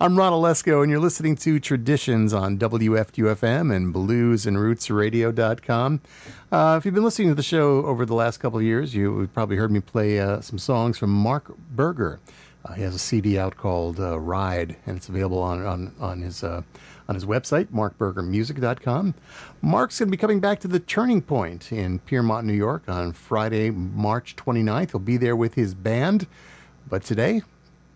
I'm Ron Olesko, and you're listening to Traditions on WFDU-FM and bluesandrootsradio.com. Uh, if you've been listening to the show over the last couple of years, you've probably heard me play uh, some songs from Marc Berger. Uh, he has a CD out called uh, Ride, and it's available on, on, on his uh, on his website, marcbergermusic.com. Marc's going to be coming back to the Turning Point in Piermont, New York on Friday, March 29th. He'll be there with his band. But today,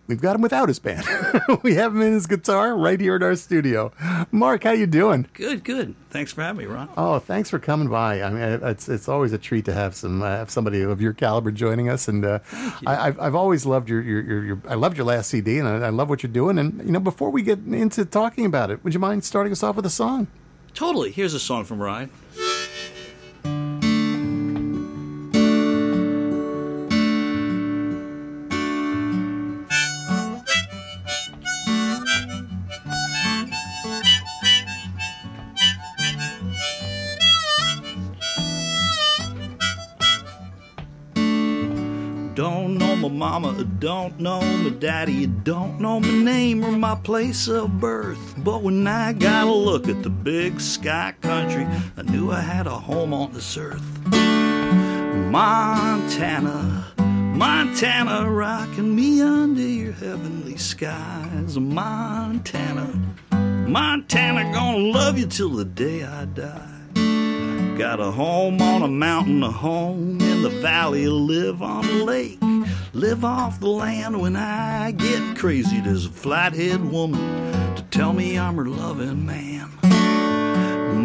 we've got him without his band. we have him in his guitar right here in our studio. Marc, how you doing? Good, good. Thanks for having me, Ron. Oh, thanks for coming by. I mean, it's it's always a treat to have some uh, have somebody of your caliber joining us. And uh, I, have I've always loved your, your, your, your, I loved your last CD, and I, I love what you're doing. And you know, before we get into talking about it, would you mind starting us off with a song? Totally. Here's a song from Ride. Mama, I don't know my daddy, don't know my name or my place of birth. But when I got a look at the big sky country, I knew I had a home on this earth. Montana, Montana, rocking me under your heavenly skies. Montana, Montana, gonna love you till the day I die. Got a home on a mountain, a home in the valley, live on a lake. Live off the land when I get crazy. There's a flathead woman to tell me I'm her loving man.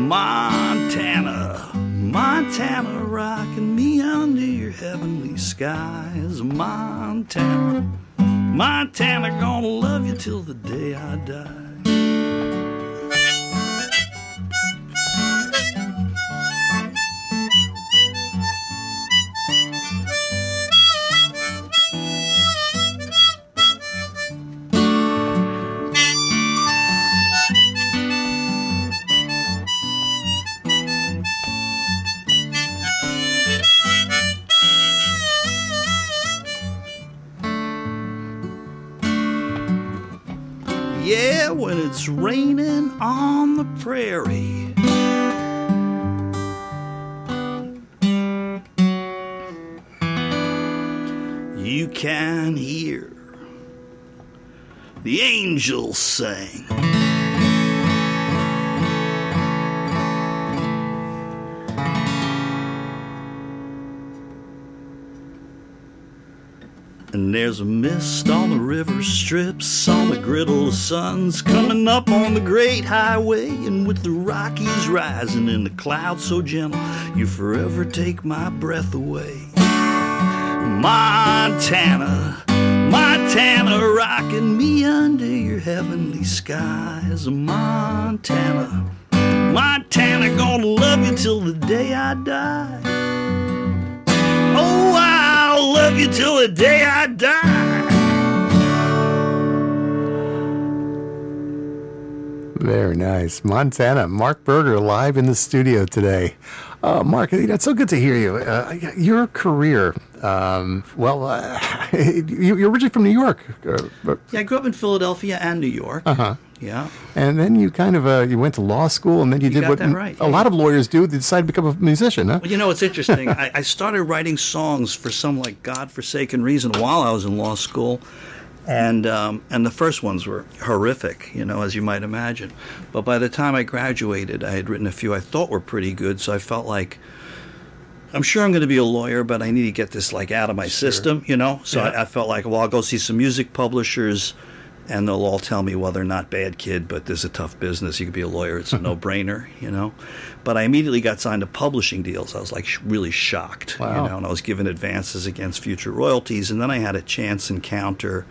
Montana, Montana, rocking me under your heavenly skies. Montana, Montana, gonna love you till the day I die. Raining on the prairie. You can hear the angels sing. There's a mist on the river strips, on the griddle, the sun's coming up on the great highway. And with the Rockies rising and the clouds so gentle, you forever take my breath away. Montana, Montana, rocking me under your heavenly skies. Montana, Montana, gonna love you till the day I die. Oh, I I'll love you till the day I die. Very nice. Montana, Marc Berger live in the studio today. Uh, Marc, it's so good to hear you. Uh, your career, um, well, uh, you, are originally from New York. Uh, yeah, I grew up in Philadelphia and New York. Uh-huh. Yeah. And then you kind of uh, you went to law school, and then you, you did what right. a lot of lawyers do. They decide to become a musician, huh? Well, you know, it's interesting. I, I, started writing songs for some like godforsaken reason while I was in law school, and um, and the first ones were horrific, you know, as you might imagine. But by the time I graduated, I had written a few I thought were pretty good, so I felt like. I'm sure I'm going to be a lawyer, but I need to get this like out of my sure. system, you know. So yeah. I, I felt like, well, I'll go see some music publishers and they'll all tell me, well, they're not bad kid, but this is a tough business. You could be a lawyer. It's a no brainer, you know. But I immediately got signed to publishing deals. I was like really shocked, wow. you know, and I was given advances against future royalties. And then I had a chance encounter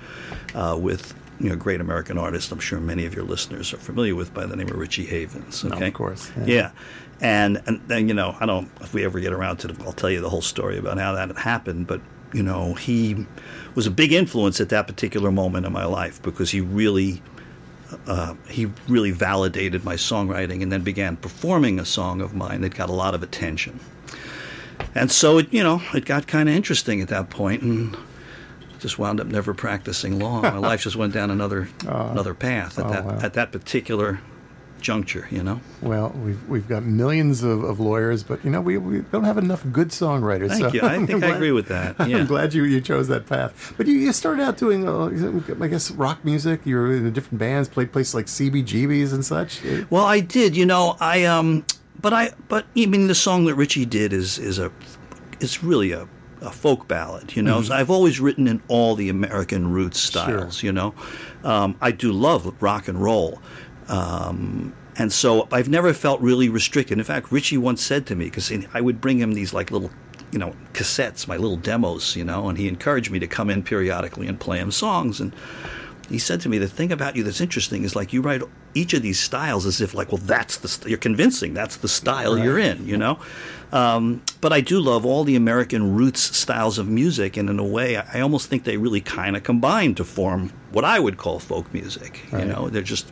uh, with you know, great American artist. I'm sure many of your listeners are familiar with by the name of Richie Havens. Okay, no, of course, yeah. yeah. And and then you know, I don't. If we ever get around to it, I'll tell you the whole story about how that happened. But you know, he was a big influence at that particular moment in my life because he really uh, he really validated my songwriting and then began performing a song of mine that got a lot of attention. And so it, you know, it got kind of interesting at that point, and just wound up never practicing law. My life just went down another another path at oh, that wow. at that particular juncture. You know. Well, we've we've got millions of, of lawyers, but you know we, we don't have enough good songwriters. Thank so you. I think I agree with that. Yeah. I'm glad you, you chose that path. But you, you started out doing, uh, I guess, rock music. You were in different bands, played places like CBGBs and such. Well, I did. You know, I um, but I but I mean the song that Richie did is is a is really a, a folk ballad. You know, so I've always written in all the American roots styles. You know, um, I do love rock and roll. Um, and so I've never felt really restricted. In fact, Richie once said to me, because I would bring him these like little, you know, cassettes, my little demos, you know, and he encouraged me to come in periodically and play him songs. And he said to me, the thing about you that's interesting is like you write each of these styles as if like, well, that's the st- you're convincing that's the style you're in, you know. Um, but I do love all the American roots styles of music, and in a way, I, I almost think they really kind of combine to form what I would call folk music. You know, they're just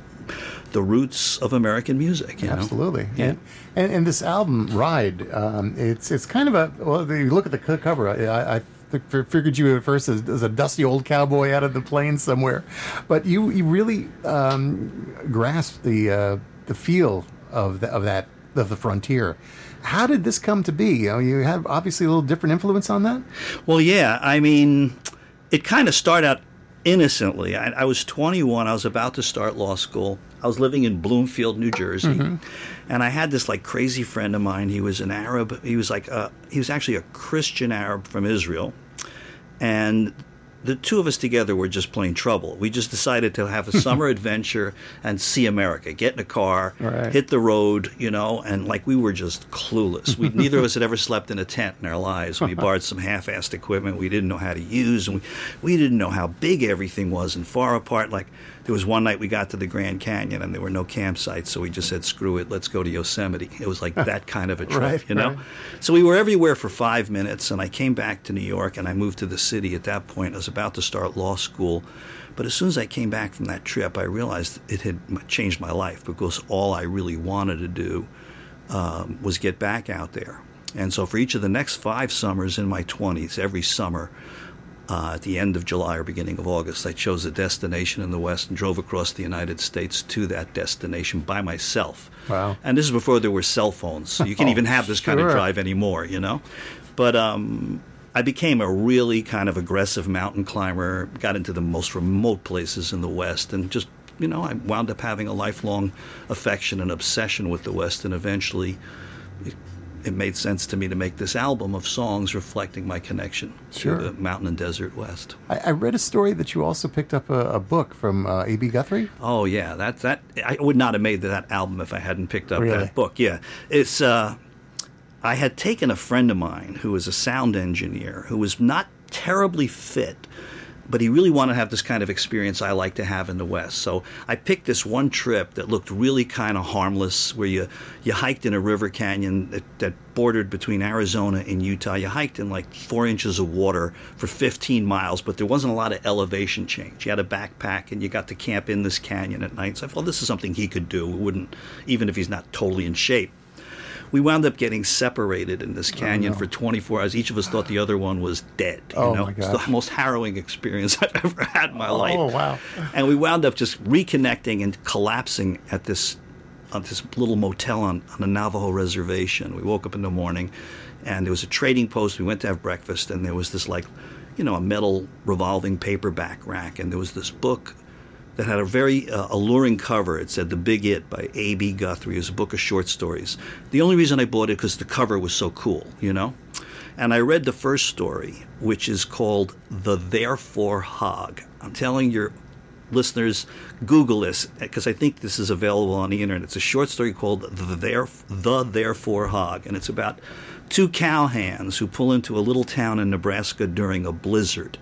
the roots of American music. Absolutely. Yeah. And, and and this album, Ride, um, it's it's kind of a well. You look at the cover. I, I, I figured you at first as, as a dusty old cowboy out of the plains somewhere, but you you really um, grasp the uh, the feel of the, of that of the frontier. How did this come to be? You, know, you have obviously a little different influence on that. Well, yeah. I mean, it kind of started out innocently. I, I was 21. I was about to start law school. I was living in Bloomfield, New Jersey, mm-hmm. and I had this like crazy friend of mine. He was an Arab. He was like a, he was actually a Christian Arab from Israel, and the two of us together were just plain trouble. We just decided to have a summer adventure and see America. Get in a car, Right. hit the road, you know, and like we were just clueless. We neither of us had ever slept in a tent in our lives. We borrowed some half-assed equipment we didn't know how to use, and we we didn't know how big everything was and far apart. Like there was one night we got to the Grand Canyon and there were no campsites, so we just said, "Screw it, let's go to Yosemite." It was like that kind of a trip, Right, you know. right. So we were everywhere for five minutes, and I came back to New York, and I moved to the city. At that point, I was about to start law school, but as soon as I came back from that trip, I realized it had changed my life because all I really wanted to do um, was get back out there. And so, for each of the next five summers in my 20s, every summer, uh, at the end of July or beginning of August, I chose a destination in the West and drove across the United States to that destination by myself. Wow. And this is before there were cell phones. So you can Oh, even have this kind of drive anymore, you know? But um, I became a really kind of aggressive mountain climber, got into the most remote places in the West, and just, you know, I wound up having a lifelong affection and obsession with the West, and eventually it, it made sense to me to make this album of songs reflecting my connection Sure. to the mountain and desert West. I, I read a story that you also picked up a, a book from uh, A.B. Guthrie. Oh yeah, that that I would not have made that album if I hadn't picked up Really? that book. Yeah, it's. Uh, I had taken a friend of mine who was a sound engineer who was not terribly fit, but he really wanted to have this kind of experience I like to have in the West. So I picked this one trip that looked really kind of harmless, where you you hiked in a river canyon that, that bordered between Arizona and Utah. You hiked in like four inches of water for 15 miles, but there wasn't a lot of elevation change. You had a backpack and you got to camp in this canyon at night. So I thought, this is something he could do. It wouldn't, even if he's not totally in shape we wound up getting separated in this oh, canyon for 24 hours. Each of us thought the other one was dead. You Oh, know, my it's the most harrowing experience I've ever had in my oh, life. Oh, wow. And we wound up just reconnecting and collapsing at this on this little motel on, on a Navajo reservation. We woke up in the morning, and there was a trading post. We went to have breakfast, and there was this like, you know, a metal revolving paperback rack, and there was this book that had a very uh, alluring cover. It said "The Big It" by A.B. Guthrie. It was a book of short stories. The only reason I bought it because the cover was so cool, you know. And I read the first story, which is called "The Therefore Hog." I'm telling your listeners, Google this because I think this is available on the internet. It's a short story called "The, There- the Therefore Hog," and it's about two cowhands who pull into a little town in Nebraska during a blizzard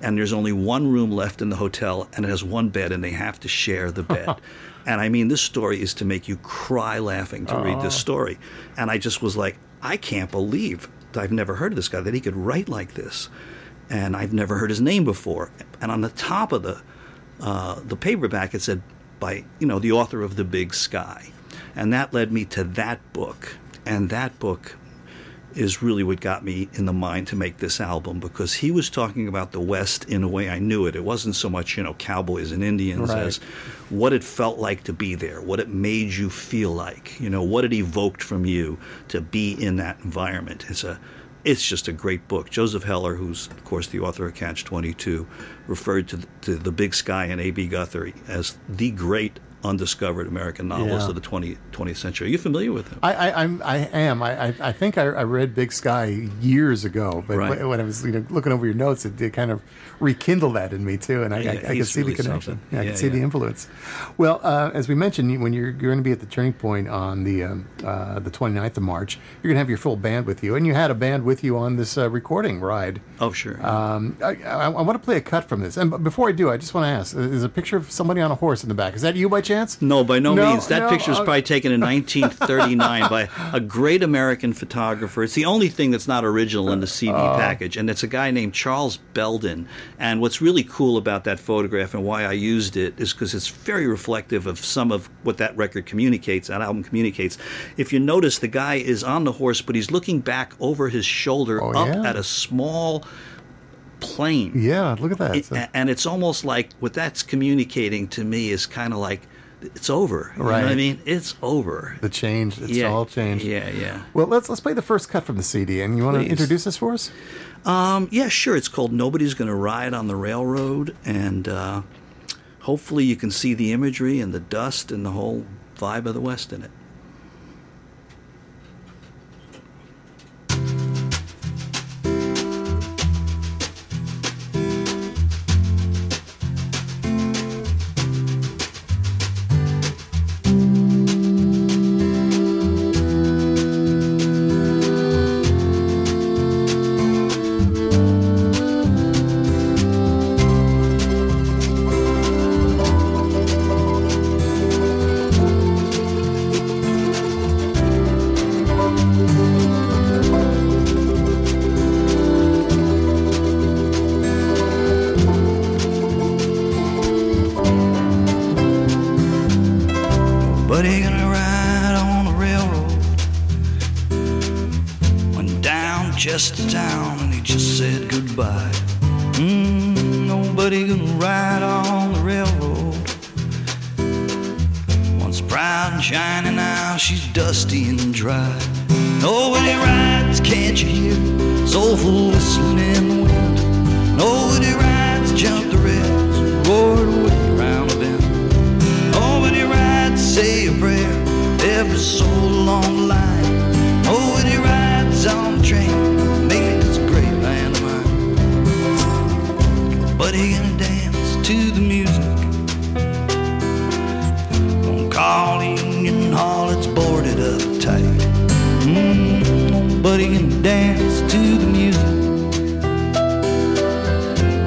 and there's only one room left in the hotel and it has one bed and they have to share the bed. And i mean this story is to make you cry laughing to read this story. And i just was like i can't believe that i've never heard of this guy that he could write like this. And i've never heard his name before. And on the top of the uh, the paperback it said by you know the author of the big sky. And that led me to that book. And that book is really what got me in the mind to make this album because he was talking about the West in a way I knew it. It wasn't so much, you know, cowboys and Indians Right. as what it felt like to be there, what it made you feel like, you know, what it evoked from you to be in that environment. It's a it's just a great book. Joseph Heller, who's of course the author of Catch 22, referred to the, to the Big Sky and A.B. Guthrie as the great undiscovered American novelist Yeah. of the 20, 20th century. Are you familiar with him? I, I, I'm, I am. I, I, I think I, I read Big Sky years ago, but Right. when I was you know, looking over your notes, it, it kind of rekindled that in me too, and I, Yeah, I, I could see really the connection. Yeah, I Yeah, could see the influence. Well, uh, as we mentioned, when you're, you're going to be at the Turning Point on the um, uh, the 29th of March, you're going to have your full band with you, and you had a band with you on this uh, recording ride. Oh, sure. Um, I, I, I want to play a cut from this, and before I do, I just want to ask: Is a picture of somebody on a horse in the back? Is that you by chance? No, by no, No, means. That no, picture was uh, probably taken in 1939 by a great American photographer. It's the only thing that's not original in the CD Uh, package, and it's a guy named Charles Belden. And what's really cool about that photograph and why I used it is because it's very reflective of some of what that record communicates, that album communicates. If you notice, the guy is on the horse, but he's looking back over his shoulder Oh, up yeah. at a small plane. Yeah, look at that. It- and it's almost like what that's communicating to me is kind of like it's over. You know what I mean? It's over. the change, it's yeah, all changed. Yeah, yeah. Well, let's let's play the first cut from the CD, and you want to introduce this for us? Um, yeah, sure. It's called Nobody's Gonna Ride on the Railroad, and uh, hopefully you can see the imagery and the dust and the whole vibe of the West in it. Just to town and he just said goodbye. Mm, nobody gonna ride on the railroad. Once proud and shiny, now she's dusty and dry. Nobody rides, can't you hear? Soulful whistling in the wind. Nobody rides, jump the rails, roared away around the bend. Nobody rides, say a prayer, every soul along the line. Train, made this great land of mine. But he gonna dance to the music. Gonna call Union Hall, it's boarded up tight. Mm, nobody gonna dance to the music.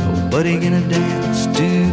Nobody gonna dance to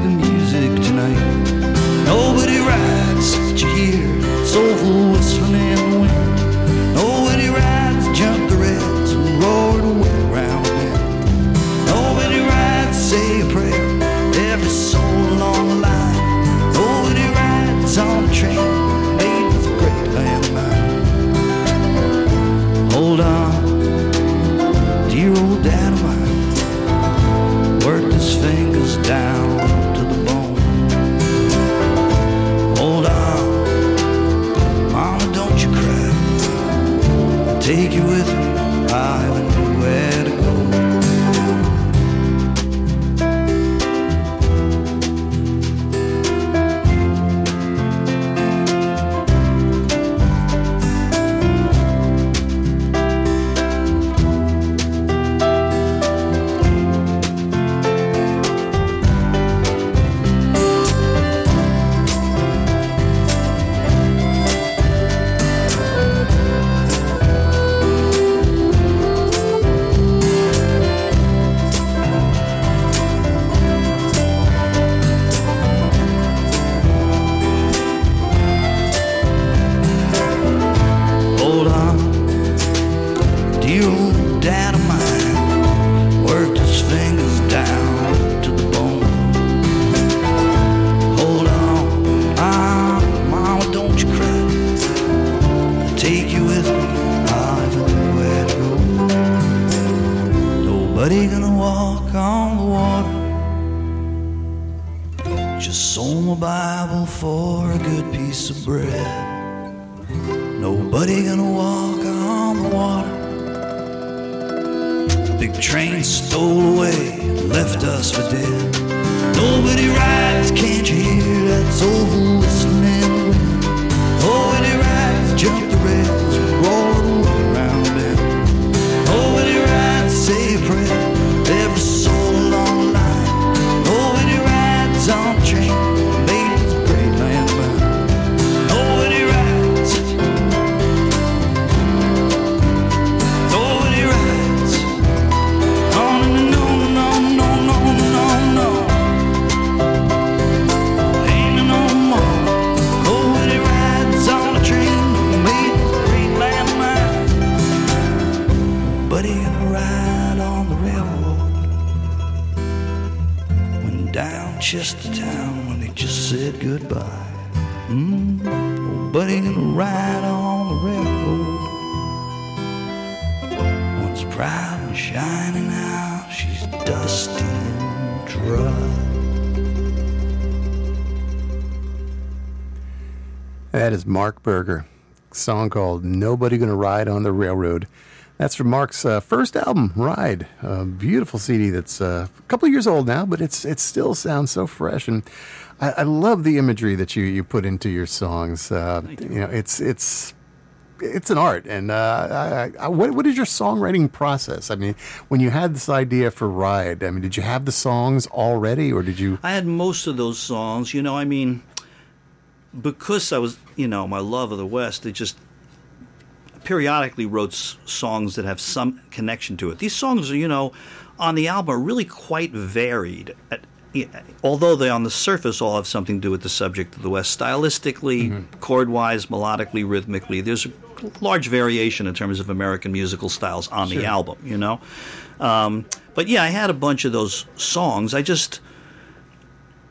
Went down Chestertown when they just said goodbye. Mm, nobody gonna ride on the railroad. Once proud and shining out, she's dusty and dry. That is Marc Berger, song called "Nobody Gonna Ride on the Railroad." That's from Marc's uh, first album, Ride. A beautiful CD that's uh, a couple of years old now, but it's it still sounds so fresh, and I, I love the imagery that you, you put into your songs. Uh, you. know, it's it's it's an art. And uh, I, I, what what is your songwriting process? I mean, when you had this idea for Ride, I mean, did you have the songs already, or did you? I had most of those songs. You know, I mean, because I was, you know, my love of the West, it just periodically wrote s- songs that have some connection to it. These songs you know, on the album are really quite varied. At, although they on the surface all have something to do with the subject of the West, stylistically, chord-wise, melodically, rhythmically, there's a large variation in terms of American musical styles on the album. You know, um, but yeah, I had a bunch of those songs. I just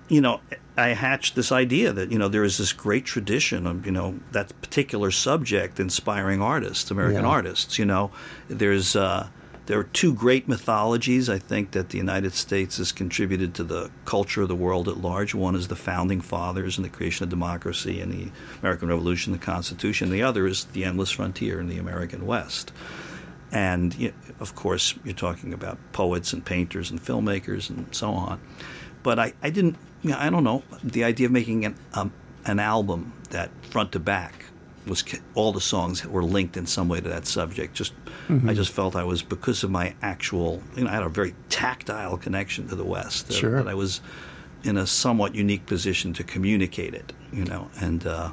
you know, I hatched this idea that you know there is this great tradition of you know that particular subject inspiring artists, American Yeah. artists. You know, there's uh, there are two great mythologies I think that the United States has contributed to the culture of the world at large. One is the founding fathers and the creation of democracy and the American Revolution, the Constitution. The other is the endless frontier in the American West. And y- of course, you're talking about poets and painters and filmmakers and so on. But I, I didn't, you know, I don't know, the idea of making an, um, an album that front to back was all the songs were linked in some way to that subject. Just, I just felt I was because of my actual, you know, I had a very tactile connection to the West. uh, Sure. That I was in a somewhat unique position to communicate it, you know, and uh,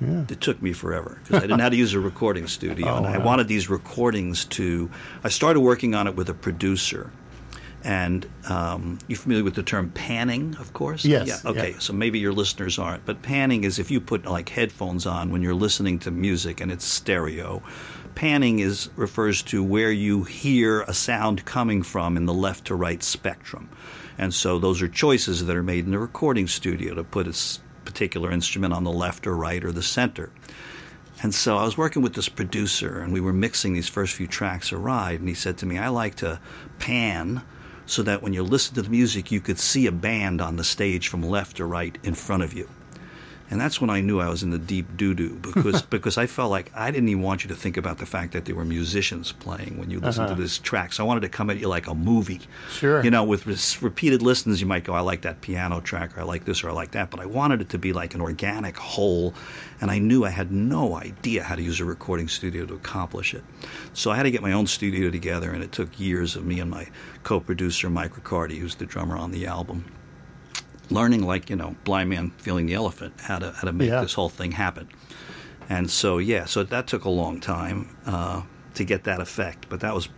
it took me forever because I didn't know how to use a recording studio, and I wow. wanted these recordings to. I started working on it with a producer, and um, you're familiar with the term panning, of course. Yes, Yeah. Okay. yeah. So maybe your listeners aren't, but panning is if you put like headphones on when you're listening to music and it's stereo. Panning is refers to where you hear a sound coming from in the left to right spectrum, and so those are choices that are made in the recording studio to put a particular instrument on the left or right or the center. And so I was working with this producer, and we were mixing these first few tracks of Ride, and he said to me, I like to pan so that when you listen to the music, you could see a band on the stage from left to right in front of you. And that's when I knew I was in the deep doo doo because because I felt like I didn't even want you to think about the fact that there were musicians playing when you uh-huh. listen to this track. So I wanted to come at you like a movie. Sure. You know, with repeated listens, you might go, I like that piano track, or I like this, or I like that. But I wanted it to be like an organic whole, and I knew I had no idea how to use a recording studio to accomplish it. So I had to get my own studio together, and it took years of me and my co producer, Mike Riccardi, who's the drummer on the album, learning like, you know, blind man feeling the elephant, how to, how to make Yeah. this whole thing happen. And so, yeah, so that took a long time uh, to get that effect, but that was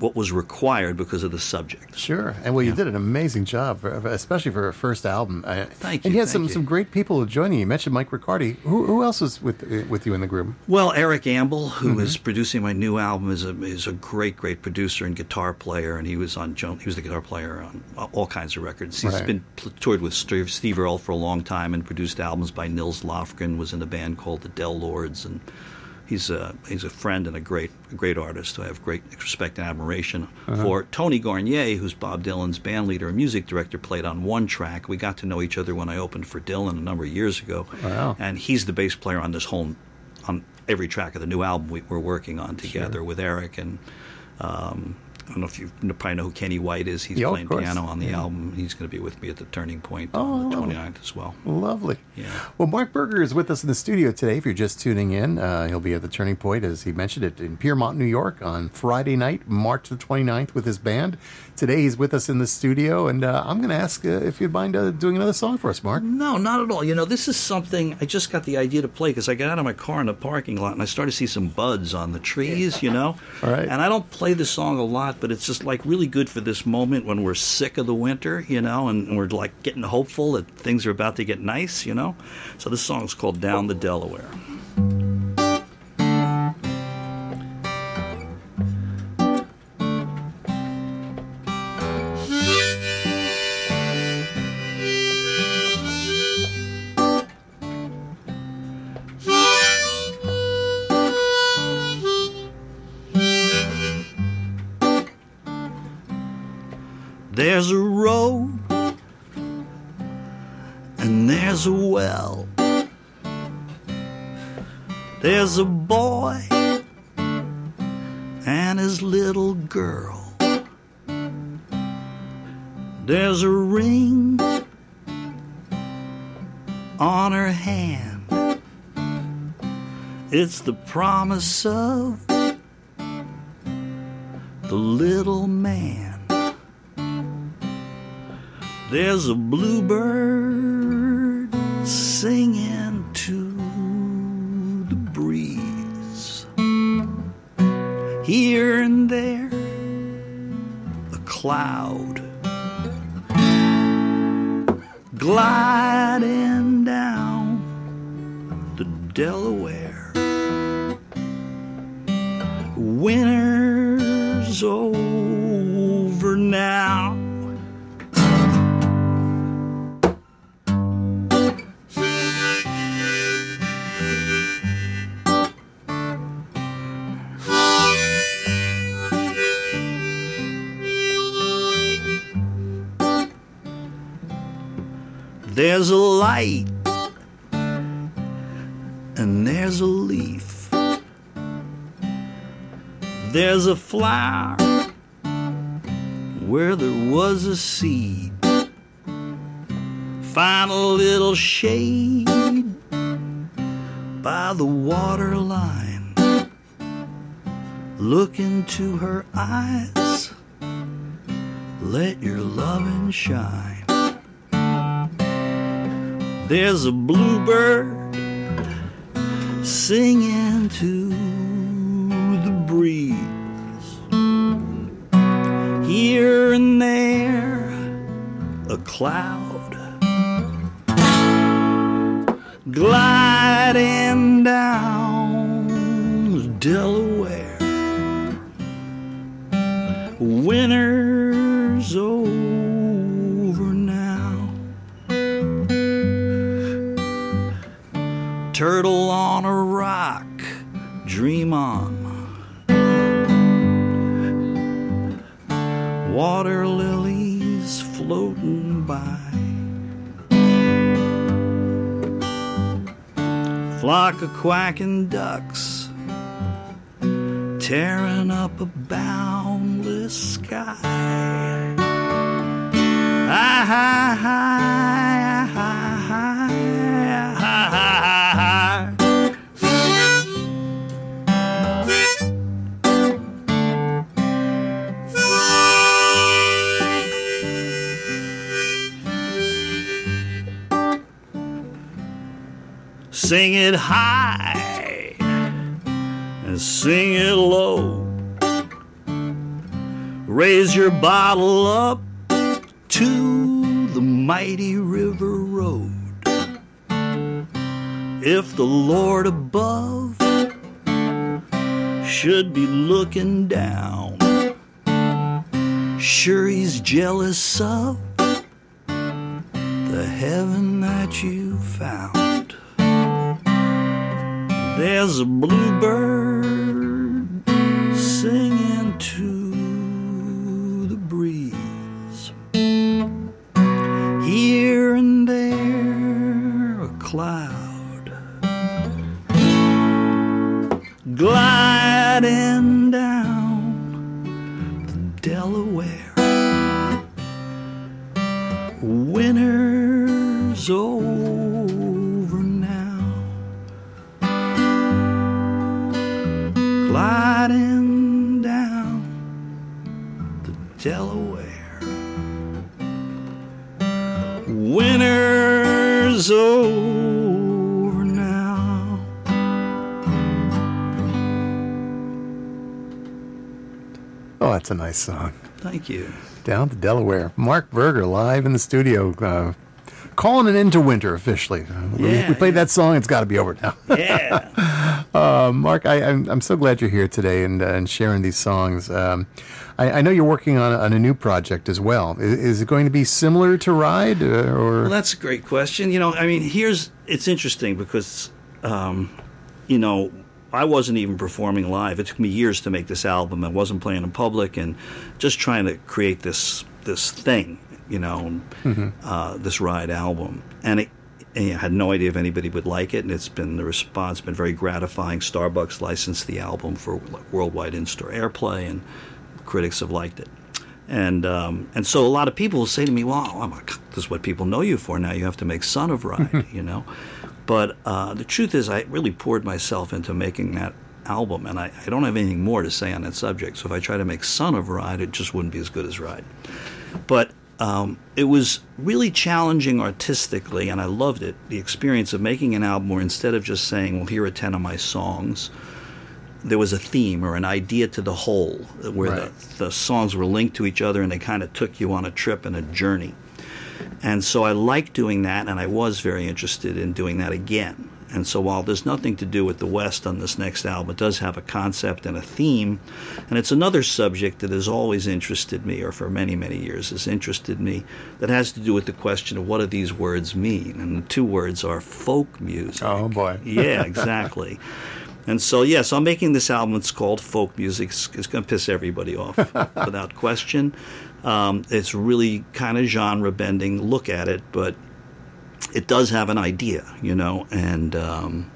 what was required because of the subject. Sure, and well, you Yeah. did an amazing job, for, especially for a first album. Uh, Thank you. And you, had some, you. some great people joining you. You mentioned Mike Riccardi. Who, who else was with with you in the group? Well, Eric Ambel, who Mm-hmm. is producing my new album, is a is a great, great producer and guitar player, and he was on Joan. He was the guitar player on all kinds of records. He's Right. been toured with Steve, Steve Earle for a long time and produced albums by Nils Lofgren. Was in a band called the Del-Lords, and he's a he's a friend and a great a great artist I have great respect and admiration Uh-huh. for. Tony Garnier, who's Bob Dylan's band leader and music director, played on one track. We got to know each other when I opened for Dylan a number of years ago, Wow. and he's the bass player on this whole on every track of the new album we, we're working on together with Eric and. Um, I don't know if you probably know who Kenny White is. He's Yeah, playing piano on the Yeah. album. He's going to be with me at the Turning Point Oh, on the lovely. 29th as well. Lovely. Yeah. Well, Marc Berger is with us in the studio today. If you're just tuning in, uh, he'll be at the Turning Point, as he mentioned it, in Piermont, New York on Friday night, March the 29th, with his band. Today, he's with us in the studio, and uh, I'm going to ask uh, if you'd mind uh, doing another song for us, Marc. No, not at all. You know, this is something I just got the idea to play because I got out of my car in the parking lot and I started to see some buds on the trees, you know? All right. And I don't play this song a lot, but it's just like really good for this moment when we're sick of the winter, you know, and we're like getting hopeful that things are about to get nice, you know? So this song's called Down the Delaware. There's a road and there's a well. There's a boy and his little girl. There's a ring on her hand. It's the promise of the little man. There's a bluebird singing to the breeze. Here and there, a cloud gliding down the Delaware. There's a light and there's a leaf. There's a flower where there was a seed. Find a little shade by the water line. Look into her eyes. Let your loving shine. There's a bluebird singing to the breeze. Here and there, a cloud gliding down Delaware. Winter's Turtle on a rock, dream on. Water lilies floating by. Flock of quacking ducks tearing up a boundless sky. Ah, hi, hi, hi, hi, hi, Sing it high and sing it low. Raise your bottle up to the mighty river road. If the Lord above should be looking down, sure he's jealous of the heaven that you found. There's a bluebird singing to that's a nice song. Thank you. Down to Delaware. Marc Berger live in the studio, uh, calling it into winter officially. Uh, we- we played yeah. that song. It's got to be over now. Yeah. Uh, Marc, I, I'm, I'm so glad you're here today and, uh, and sharing these songs. Um, I, I know you're working on, a- on a new project as well. Is, is it going to be similar to Ride, uh, or Well, that's a great question. You know, I mean, here's it's interesting because, um, you know, I wasn't even performing live. It took me years to make this album. I wasn't playing in public and just trying to create this this thing, you know, uh, this ride album. And it, and I had no idea if anybody would like it, and it's been the response been very gratifying. Starbucks licensed the album for worldwide in-store airplay, and critics have liked it. And um, and so a lot of people will say to me, "Well, oh this is what people know you for. Now you have to make Son of Ride," you know. But uh, the truth is, I really poured myself into making that album, and I, I don't have anything more to say on that subject. So if I try to make Son of Ride, it just wouldn't be as good as Ride. But um, it was really challenging artistically, and I loved it. The experience of making an album where instead of just saying, "Well, here are ten of my songs," there was a theme or an idea to the whole, where Right. the, the songs were linked to each other and they kind of took you on a trip and a journey. And so I liked doing that, and I was very interested in doing that again. And so while there's nothing to do with the West on this next album, it does have a concept and a theme. And it's another subject that has always interested me, or for many, many years has interested me, that has to do with the question of what do these words mean? And the two words are folk music. Oh, boy. yeah, exactly. And so, yeah, so I'm making this album. It's called Folk Music. It's, it's going to piss everybody off without question. Um, it's really kind of genre bending look at it, but it does have an idea, you know. And um,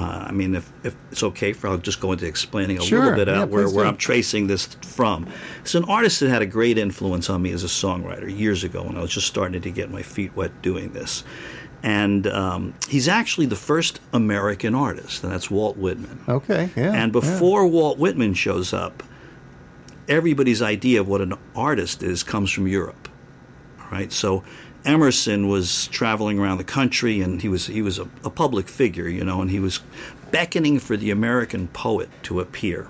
uh, I mean, if, if it's okay for, I'll just go into explaining a Sure. little bit Yeah, where, where do. I'm tracing this from. It's an artist that had a great influence on me as a songwriter years ago when I was just starting to get my feet wet doing this. And um, he's actually the first American artist, and that's Walt Whitman. okay? Yeah. And yeah. before Walt Whitman shows up, everybody's idea of what an artist is comes from Europe. Right, so Emerson was traveling around the country, and he was he was a, a public figure, you know, and he was beckoning for the American poet to appear,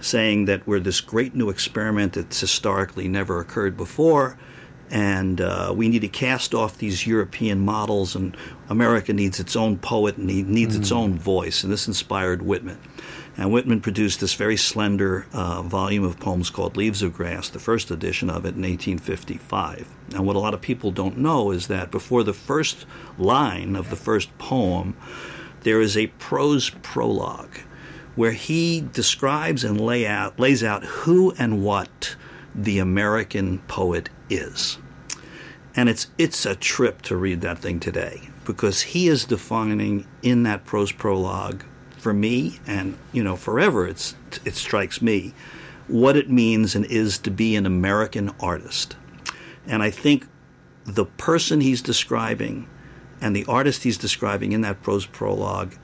saying that we're this great new experiment that's historically never occurred before. And uh, we need to cast off these European models, and America needs its own poet and it needs its own voice. And this inspired Whitman. And Whitman produced this very slender uh, volume of poems called Leaves of Grass, the first edition of it in 1855. And what a lot of people don't know is that before the first line of the first poem, there is a prose prologue where he describes and lay out, lays out who and what the American poet is. And it's it's a trip to read that thing today because he is defining in that prose prologue for me and you know forever it's it strikes me what it means and is to be an American artist. And I think the person he's describing and the artist he's describing in that prose prologue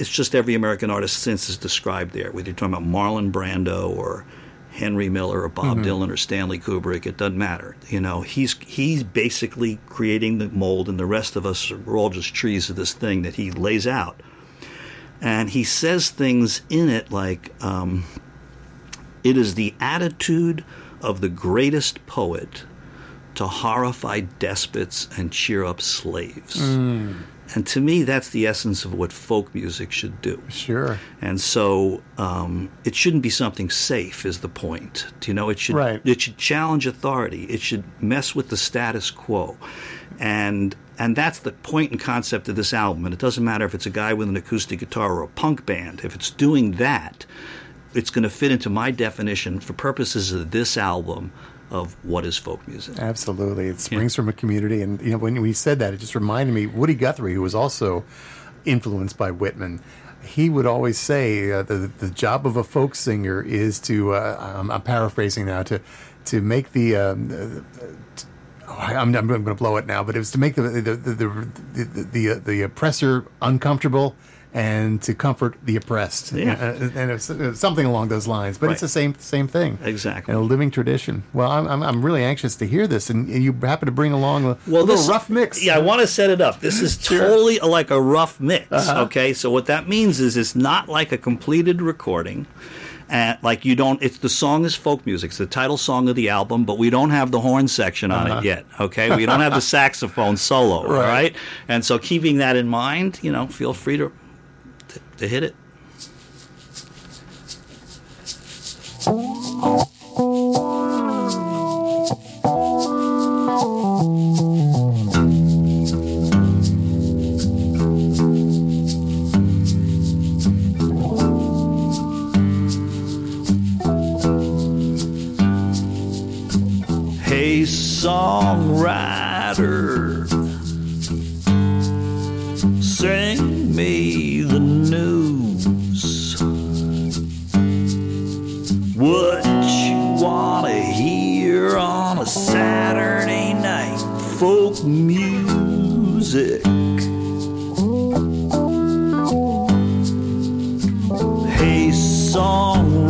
it's just every American artist since is described there, whether you're talking about Marlon Brando or Henry Miller or Bob Dylan or Stanley Kubrick, it doesn't matter. You know, he's he's basically creating the mold, and the rest of us are all just trees of this thing that he lays out. And he says things in it like, um, "It is the attitude of the greatest poet to horrify despots and cheer up slaves." And to me, that's the essence of what folk music should do. Sure. And so um, it shouldn't be something safe, is the point. You know, it should Right. it should challenge authority. It should mess with the status quo, and and that's the point and concept of this album. And it doesn't matter if it's a guy with an acoustic guitar or a punk band. If it's doing that, it's going to fit into my definition for purposes of this album of what is folk music. Absolutely, it springs from a community, and you know when we said that, it just reminded me Woody Guthrie, who was also influenced by Whitman. He would always say uh, the the job of a folk singer is to uh, I'm, I'm paraphrasing now to to make the. Um, oh, I'm, I'm going to blow it now, but it was to make the the the the, the, the, the oppressor uncomfortable and to comfort the oppressed. Yeah. Uh, and it's, it's something along those lines. But Right. it's the same same thing. Exactly. And a living tradition. Well, I'm, I'm, I'm really anxious to hear this, and, you happen to bring along a, a little this- rough mix. Yeah, I want to set it up. This is totally like a rough mix. Uh-huh. Okay, so what that means is it's not like a completed recording. And like you don't, it's the song is folk music. It's the title song of the album, but we don't have the horn section on it yet. Okay, we don't have the saxophone solo. Uh-huh. Right. right, and so keeping that in mind, you know, feel free to to, hit it. Hey, songwriter, sing me the news. What you wanna hear on a Saturday night? Folk music. Hey, songwriter.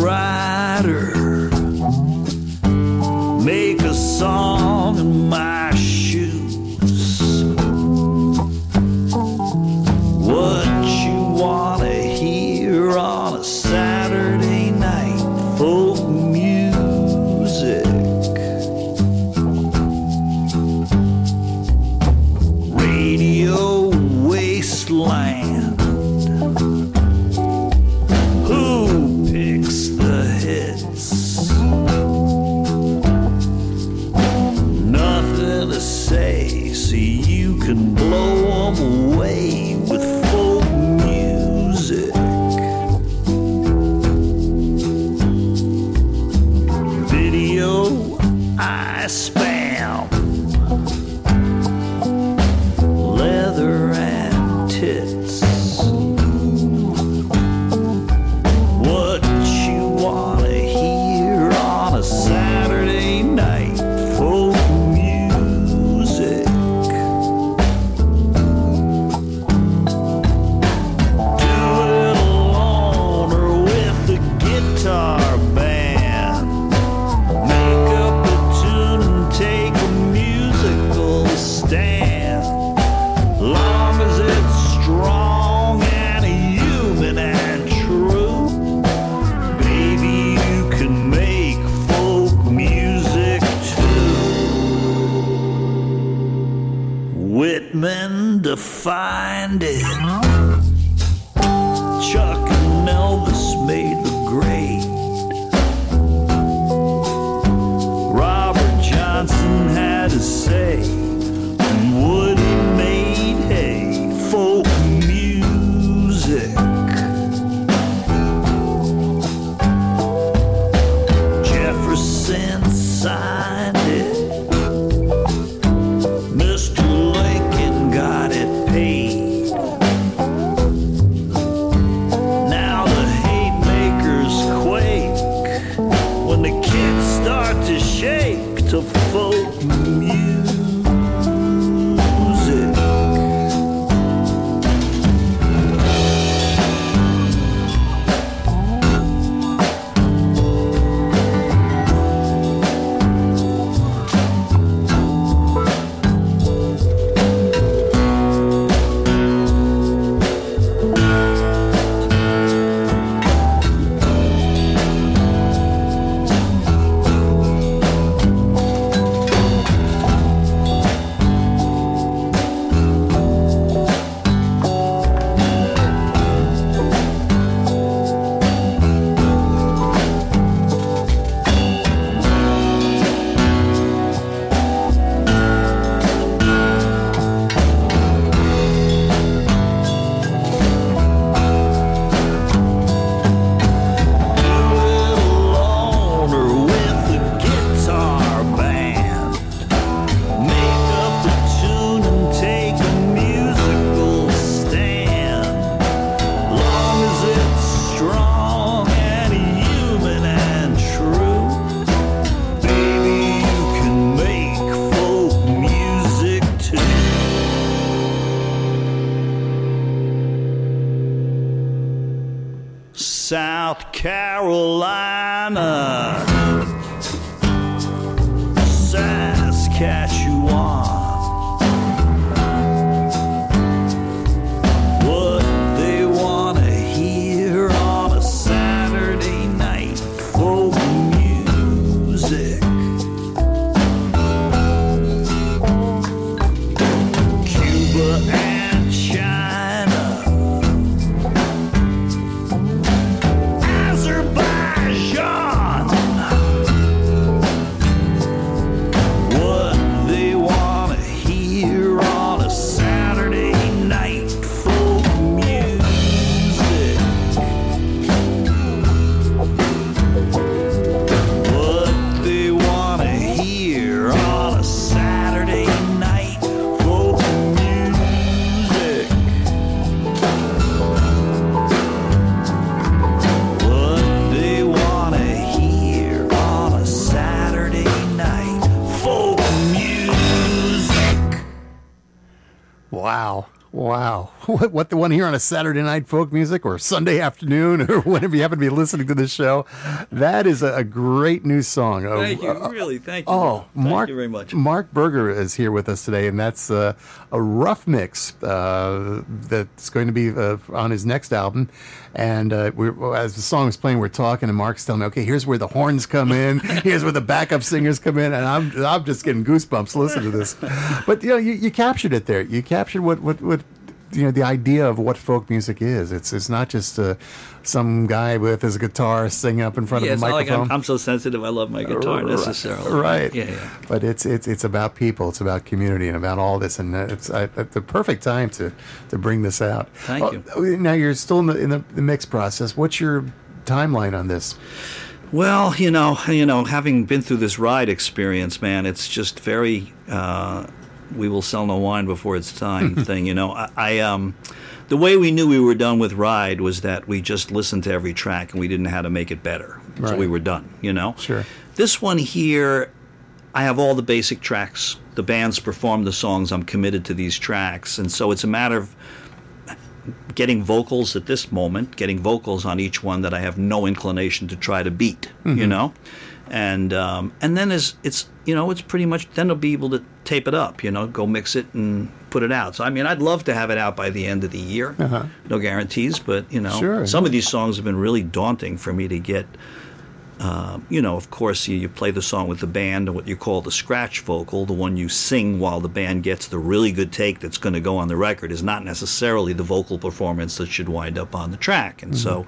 Make a song in my South Carolina, Wow. What, what want to hear on a Saturday night folk music or Sunday afternoon or whenever you happen to be listening to this show. That is a, a great new song. Uh, Thank you, uh, really, thank you. Oh, thank Marc! you very much. Marc Berger is here with us today, and that's uh, a rough mix uh, that's going to be uh, on his next album. And uh, we're, as the song is playing, we're talking, and Marc's telling me, "Okay, here's where the horns come in. here's where the backup singers come in," and I'm I'm just getting goosebumps listening to this. But you know, you, you captured it there. You captured what what what you know the idea of what folk music is. It's it's not just uh, some guy with his guitar singing up in front Yeah, of a not like microphone. I'm, I'm so sensitive. I love my guitar necessarily. Right. Yeah, yeah. But it's it's it's about people. It's about community and about all this, and it's at the perfect time to to bring this out. Thank you. you. Now you're still in the in the, the mix process. What's your timeline on this? Well, you know, you know, having been through this ride experience, man, it's just very. Uh, we will sell no wine before it's time thing. You know, I, I um, the way we knew we were done with ride was that we just listened to every track and we didn't know how to make it better. So we were done. You know. Sure. This one here, I have all the basic tracks. The bands perform the songs. I'm committed to these tracks, and so it's a matter of getting vocals at this moment, getting vocals on each one that I have no inclination to try to beat, you know, and um, and then as it's you know it's pretty much then I'll be able to tape it up, you know, go mix it and put it out. So I mean, I'd love to have it out by the end of the year. No guarantees, but you know, Sure. some of these songs have been really daunting for me to get. Uh, you know, of course, you, you play the song with the band and what you call the scratch vocal, the one you sing while the band gets the really good take that's going to go on the record, is not necessarily the vocal performance that should wind up on the track. And so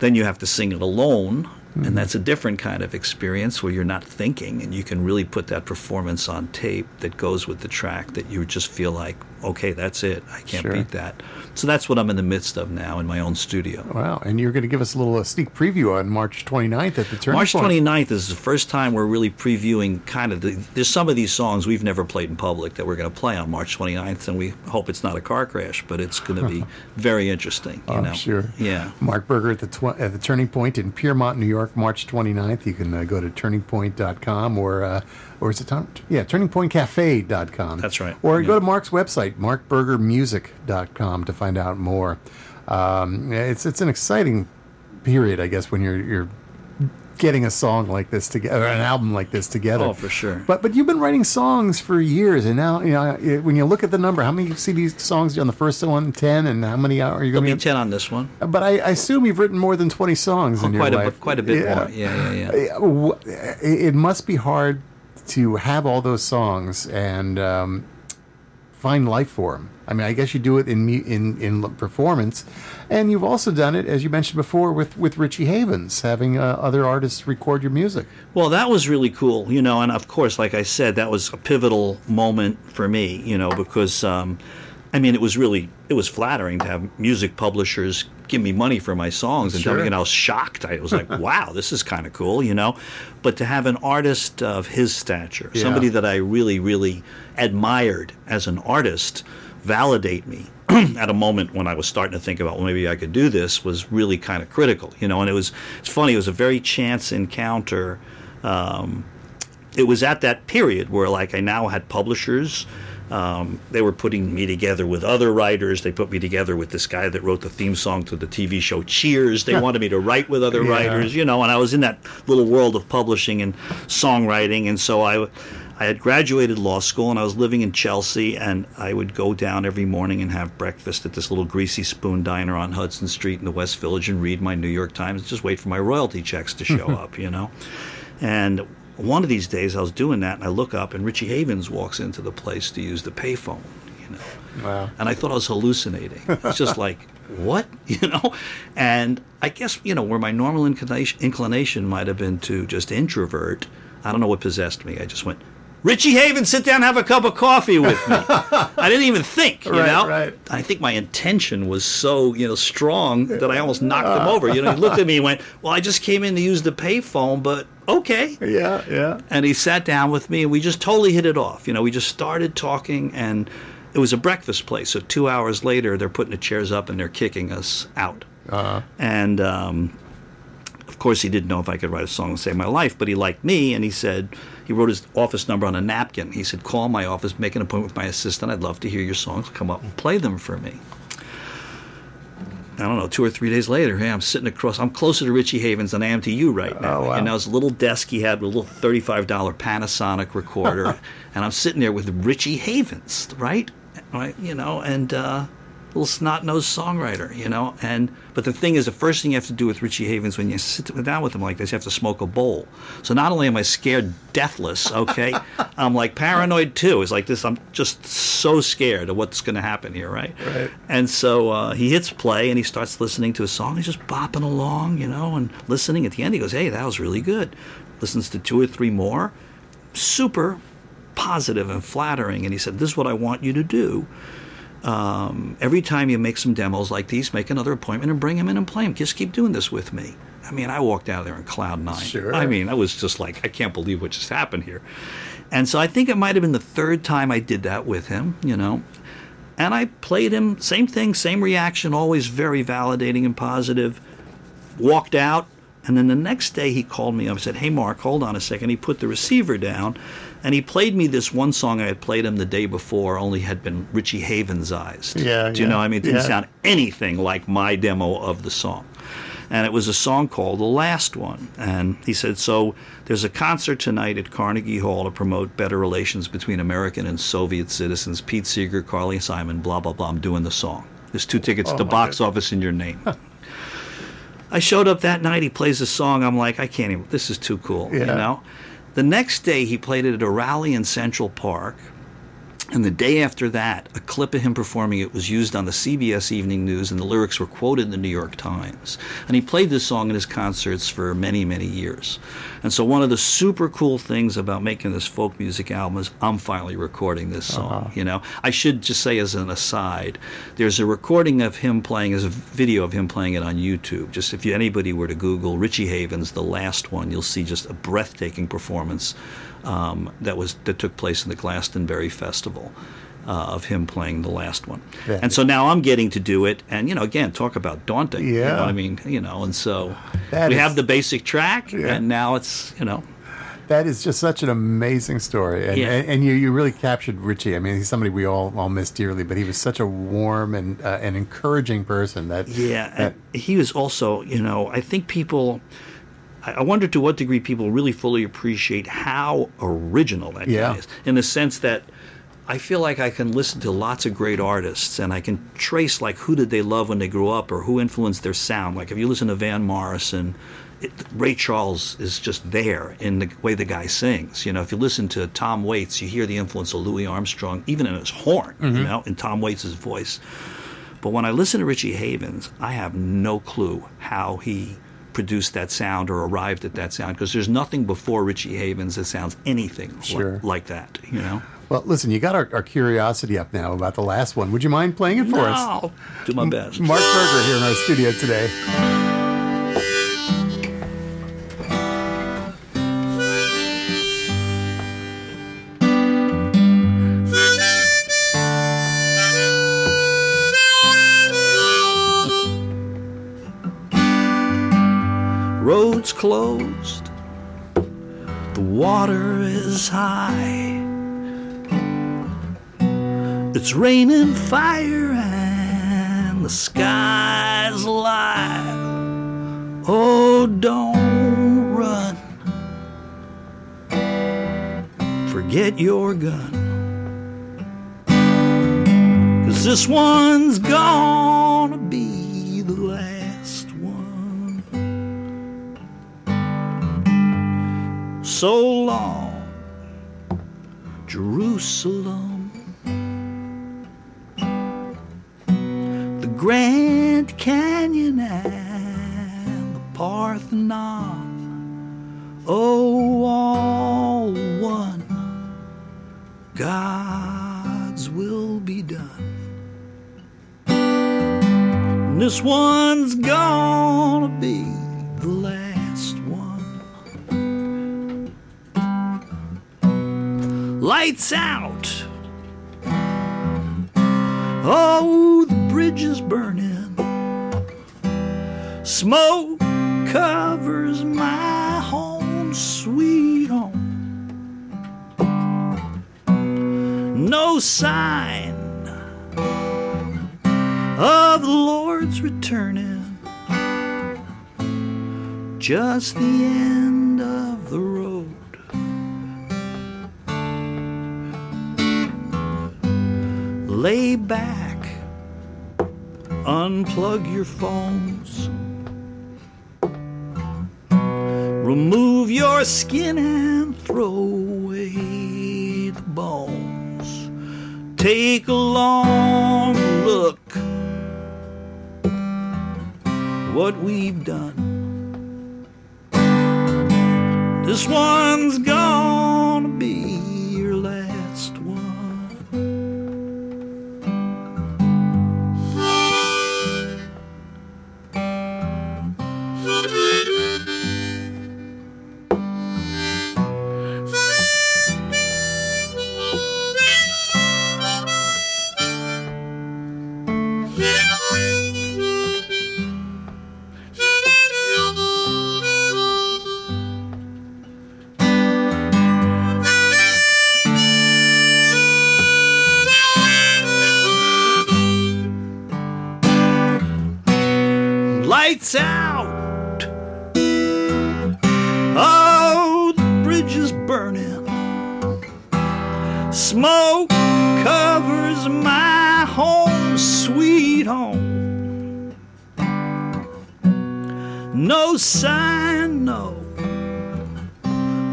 then you have to sing it alone, Hmm. and that's a different kind of experience where you're not thinking and you can really put that performance on tape that goes with the track that you just feel like, okay, that's it. I can't Sure. beat that. So that's what I'm in the midst of now in my own studio. Wow! And you're going to give us a little uh, sneak preview on March 29th at the Turning point. March Point. 29th is the first time we're really previewing kind of the. There's some of these songs we've never played in public that we're going to play on March 29th, and we hope it's not a car crash, but it's going to be very interesting. You I'm know? sure. Yeah. Marc Berger at the tw- at the Turning Point in Piermont, New York, March 29th. You can uh, go to turningpoint.com or uh, or is it turn- yeah turningpointcafe.com. That's right. Or go to Marc's website marcbergermusic.com to find out more. Um, it's it's an exciting period, I guess, when you're you're getting a song like this together, an album like this together. Oh, for sure. But but you've been writing songs for years, and now you know when you look at the number, how many CDs songs on the first one? Ten, and how many are you going to be 10 on this one. But I, I assume you've written more than twenty songs in your Oh, quite a, life. bit- quite a bit more. Yeah, yeah, yeah. It it must be hard to have all those songs and um, find life for them. I mean, I guess you do it in in in performance, and you've also done it, as you mentioned before, with with Richie Havens, having uh, other artists record your music. Well, that was really cool, you know, and of course, like I said, that was a pivotal moment for me, you know, because um, I mean, it was really it was flattering to have music publishers give me money for my songs and tell me, Sure. and I was shocked. I was like, wow, this is kind of cool, you know, but to have an artist of his stature, Yeah. somebody that I really, really admired as an artist, validate me. At a moment when I was starting to think about, well, maybe I could do this, was really kind of critical, you know. And it was, it's funny. It was a very chance encounter um, it was at that period where like I now had publishers Um, they were putting me together with other writers. They put me together with this guy that wrote the theme song to the TV show Cheers. They wanted me to write with other Yeah. writers, you know, and I was in that little world of publishing and songwriting. And so I, I had graduated law school and I was living in Chelsea. And I would go down every morning and have breakfast at this little greasy spoon diner on Hudson Street in the West Village and read my New York Times and just wait for my royalty checks to show up, you know. And one of these days I was doing that and I look up and Richie Havens walks into the place to use the payphone, you know. Wow. And I thought I was hallucinating. It's just like, what? You know? And I guess, you know, where my normal inclination, inclination might have been to just introvert, I don't know what possessed me. I just went, Richie Haven, sit down have a cup of coffee with me. I didn't even think, you Right, know? right. I think my intention was so, you know, strong that I almost knocked him over. You know, he looked at me and went, Well, I just came in to use the payphone, but okay. Yeah, yeah. And he sat down with me, and we just totally hit it off. You know, we just started talking, and it was a breakfast place. So two hours later, they're putting the chairs up and they're kicking us out. Uh-huh. And um, of course, he didn't know if I could write a song and save my life, but he liked me, and he said he wrote his office number on a napkin. He said, "Call my office, make an appointment with my assistant. I'd love to hear your songs. Come up and play them for me." I don't know, two or three days later, hey, I'm sitting across, I'm closer to Richie Havens than I am to you right now. Oh, wow. And now his little desk he had with a little $35 Panasonic recorder, and I'm sitting there with Richie Havens, right? Right, you know, and uh, little snot nosed songwriter, you know. And but the thing is, the first thing you have to do with Richie Havens when you sit down with him like this, you have to smoke a bowl. So not only am I scared deathless, okay, I'm like paranoid too. It's like this. I'm just so scared of what's going to happen here, right? Right. And so uh, he hits play and he starts listening to a song. He's just bopping along, you know, and listening. At the end, he goes, "Hey, that was really good." Listens to two or three more, super positive and flattering. And he said, "This is what I want you to do." Um, every time you make some demos like these, make another appointment and bring him in and play him. Just keep doing this with me. I mean, I walked out of there in cloud nine. Sure. I mean, I was just like, I can't believe what just happened here. And so I think it might have been the third time I did that with him, you know. And I played him, same thing, same reaction, always very validating and positive. Walked out, and then the next day he called me up and said, Hey, Marc, hold on a second. He put the receiver down and he played me this one song I had played him the day before, only had been Richie Havensized. Yeah, Do you yeah, know? I mean, it didn't yeah. sound anything like my demo of the song. And it was a song called The Last One. And he said, So there's a concert tonight at Carnegie Hall to promote better relations between American and Soviet citizens. Pete Seeger, Carly Simon, blah, blah, blah. I'm doing the song. There's two tickets Oh, to my box goodness. office in your name. I showed up that night. He plays a song. I'm like, I can't even. This is too cool. Yeah. You know. The next day, he played at a rally in Central Park. And the day after that, a clip of him performing it was used on the CBS Evening News, and the lyrics were quoted in the New York Times. And he played this song in his concerts for many, many years. And so, one of the super cool things about making this folk music album is I'm finally recording this song. Uh-huh. You know, I should just say as an aside, there's a recording of him playing, there's a video of him playing it on YouTube. Just if you, anybody were to Google Richie Havens, the last one, you'll see just a breathtaking performance um, that was that took place in the Glastonbury Festival uh, of him playing the last one. Yeah. And so now I'm getting to do it, and you know, again, talk about daunting. you know Yeah. I mean, you know, and so That we is- have the basic track, Yeah. and now it's you know, That is just such an amazing story, and Yeah. and, and you, you really captured Richie. I mean, he's somebody we all all miss dearly, but he was such a warm and uh, an encouraging person. That Yeah, that, and he was also, you know, I think people. I wonder to what degree people really fully appreciate how original that Yeah. guy is, in the sense that I feel like I can listen to lots of great artists and I can trace like who did they love when they grew up or who influenced their sound. Like if you listen to Van Morrison, it, Ray Charles is just there in the way the guy sings. You know, if you listen to Tom Waits, you hear the influence of Louis Armstrong, even in his horn. You mm-hmm. know, in Tom Waits' voice. But when I listen to Richie Havens, I have no clue how he produced that sound or arrived at that sound because there's nothing before Richie Havens that sounds anything li- like that, you know? well, listen, you got our, our curiosity up now about the last one. Would you mind playing it for us? I'll do my best. Marc Berger here in our studio today. Roads closed, the water is high. It's raining fire and the sky's alive. Oh, don't run. Forget your gun. Cause this one's gonna be the last So long, Jerusalem. The Grand Canyon and the Parthenon. Oh, all one. God's will be done. And this one's gonna be the last Lights out. Oh, the bridge is burning. Smoke covers my home, sweet home. No sign of the Lord's returning. Just the end Lay back, unplug your phones. Remove your skin and throw away the bones. Take a long look what we've done. This one's gonna Lights out. Oh, the bridge is burning. Smoke covers my home, sweet home. No sign, no,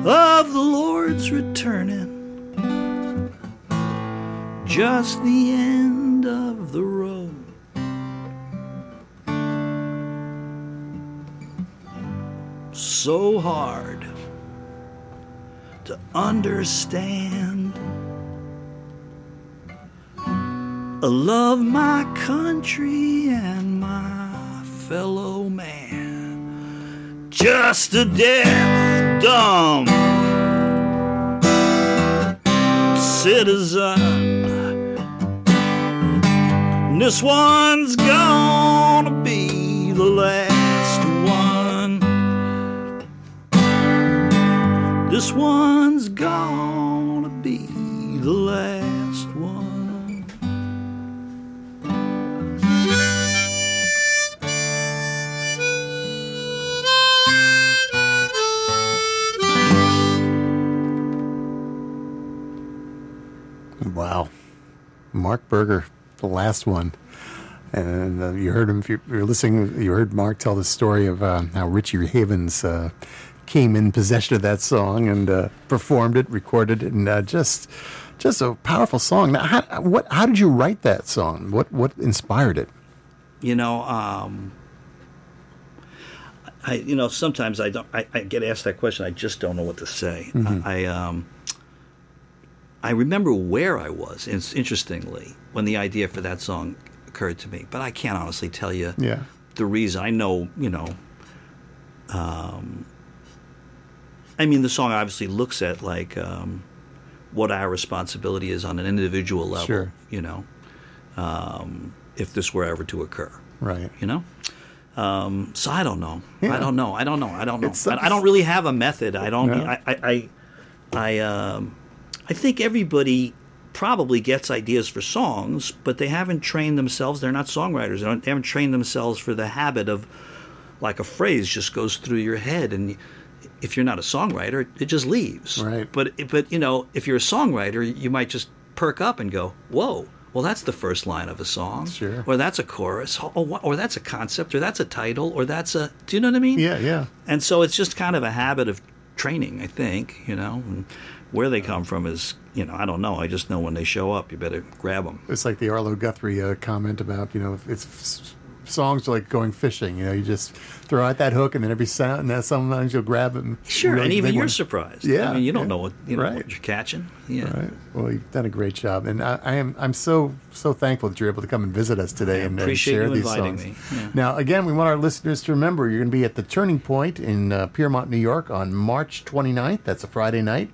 of the Lord's returning. Just the understand. I love my country and my fellow man. Just a deaf, dumb citizen. This one's gonna be the last This one's gonna be the last one. Wow. Marc Berger, the last one. And uh, you heard him, if you- if you're listening, you heard Marc tell the story of uh, how Richie Havens uh, came in possession of that song and uh, performed it, recorded it, and uh, just just a powerful song. Now, how, what, how did you write that song? What, what inspired it? you know um i you know sometimes i don't i, I get asked that question i just don't know what to say I, I um i remember where i was interestingly when the idea for that song occurred to me but i can't honestly tell you Yeah. the reason i know you know um i mean the song obviously looks at like um what our responsibility is on an individual level Sure. you know um if this were ever to occur Right. you know um, so i don't know Yeah. i don't know i don't know i don't know I, I don't really have a method i don't No. I, I i i um i think everybody probably gets ideas for songs, but they haven't trained themselves. They're not songwriters. They, don't, they haven't trained themselves for the habit of, like a phrase just goes through your head, and if you're not a songwriter, it just leaves. Right. But but you know, if you're a songwriter, you might just perk up and go, "Whoa." Well, that's the first line of a song, Sure. or that's a chorus, or, or that's a concept, or that's a title, or that's a. Do you know what I mean? Yeah, yeah. And so it's just kind of a habit of training, I think, you know. And where they come from is, you know, I don't know. I just know when they show up, you better grab them. It's like the Arlo Guthrie uh, comment about you know it's songs are like going fishing. You know, you just throw out that hook, and then every sound, and then sometimes you'll grab it. And Sure, and even you're one. surprised. Yeah, I mean, you don't yeah. know what you know Right. what you're catching. Yeah. Right. Well, you've done a great job, and I, I am I'm so so thankful that you're able to come and visit us today I and, share you these songs. me. Yeah. Now, again, we want our listeners to remember you're going to be at the Turning Point in uh, Piermont, New York, on March 29th. That's a Friday night.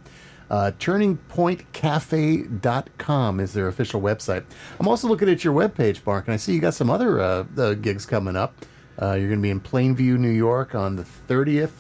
Uh, TurningPointCafe.com is their official website. I'm also looking at your webpage, Marc, and I see you got some other uh, gigs coming up. Uh, you're going to be in Plainview, New York on the 30th,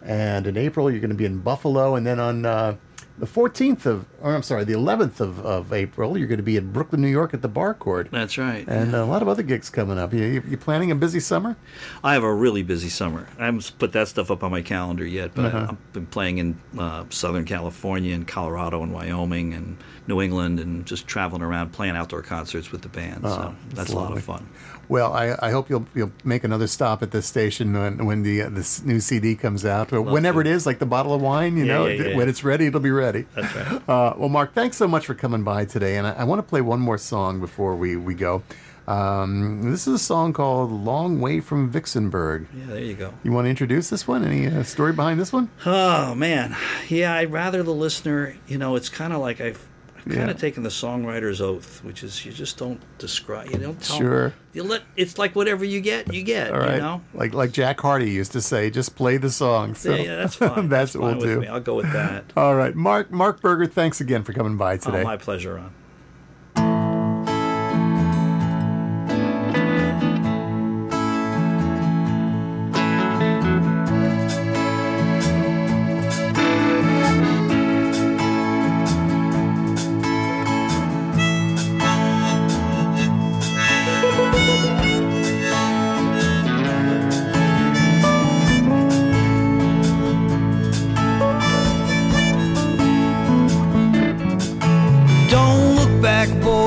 and in April you're going to be in Buffalo, and then on uh, the 14th of, or I'm sorry, the 11th of, of April, you're going to be in Brooklyn, New York at the Bar Barcord. That's right. And a lot of other gigs coming up. You, you, you planning a busy summer? I have a really busy summer. I haven't put that stuff up on my calendar yet, but Uh-huh. I, I've been playing in uh, Southern California and Colorado and Wyoming and New England and just traveling around playing outdoor concerts with the band. so Oh, that's that's a lot of fun. Well, I, I hope you'll you'll make another stop at this station when when the uh, this new CD comes out. Or whenever to. it is, like the bottle of wine, you Yeah, know, yeah, yeah. when it's ready, it'll be ready. That's right. Uh, well, Marc, thanks so much for coming by today, and I, I want to play one more song before we we go. Um, this is a song called "Long Way from Vixenburg." Yeah, there you go. You want to introduce this one? Any uh, story behind this one? Oh man, yeah. I'd rather the listener. You know, it's kind of like I've, I've kind of taken the songwriter's oath, which is you just don't describe. You don't tell. Sure. You let. It's like whatever you get, you get. All right, You know. like like Jack Hardy used to say, just play the song. So yeah, yeah, that's fine. that's fine what we'll do. Me. I'll go with that. All right, Marc Marc Berger, thanks again for coming by oh, today. Oh, my pleasure, Ron.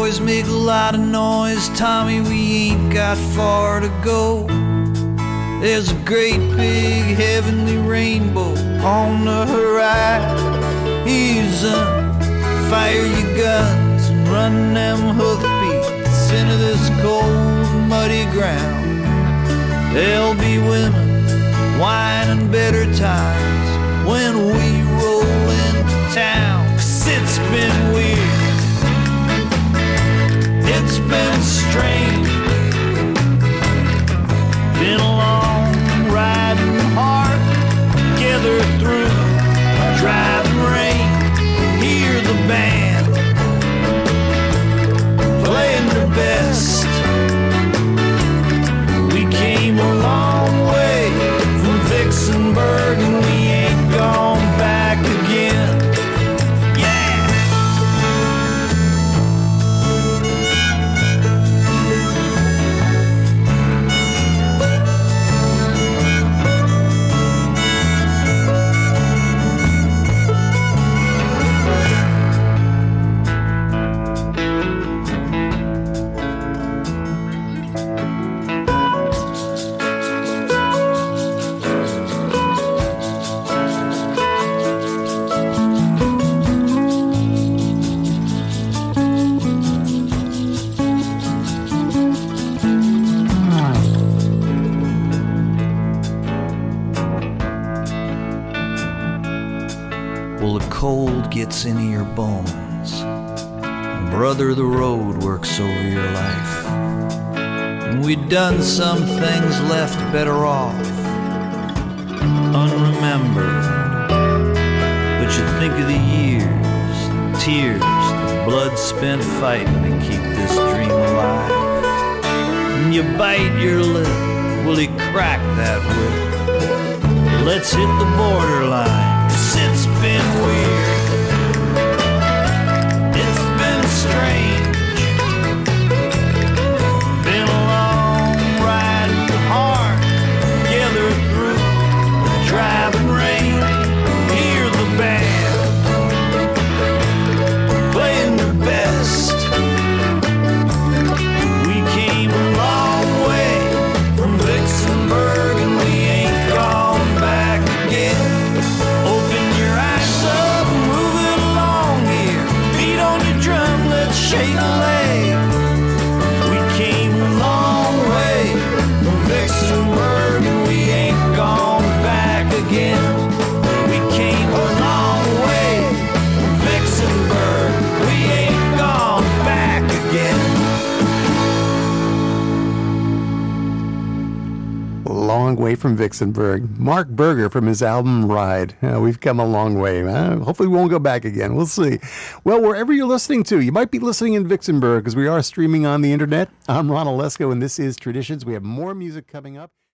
Boys, make a lot of noise. Tommy, we ain't got far to go. There's a great big heavenly rainbow on the horizon. Fire your guns and run them hoofbeats into this cold, muddy ground. There'll be women, wine, and better times when we roll into town. 'Cause it's been weird. It's been strange. Been a long riding hard together through driving rain. Hear the band playing their best. We came a long way from Vicksonburg and we ain't gone cold gets into your bones. Brother, the road works over your life. And we done some things left better off, unremembered. But you think of the years, the tears, the blood spent fighting to keep this dream alive. And you bite your lip, will he crack that whip? Let's hit the borderline. Been weird. Long way from Vixenburg. Marc Berger from his album Ride. Uh, we've come a long way. Uh, hopefully, we won't go back again. We'll see. Well, wherever you're listening to, you might be listening in Vixenburg because we are streaming on the internet. I'm Ron Olesko, and this is Traditions. We have more music coming up.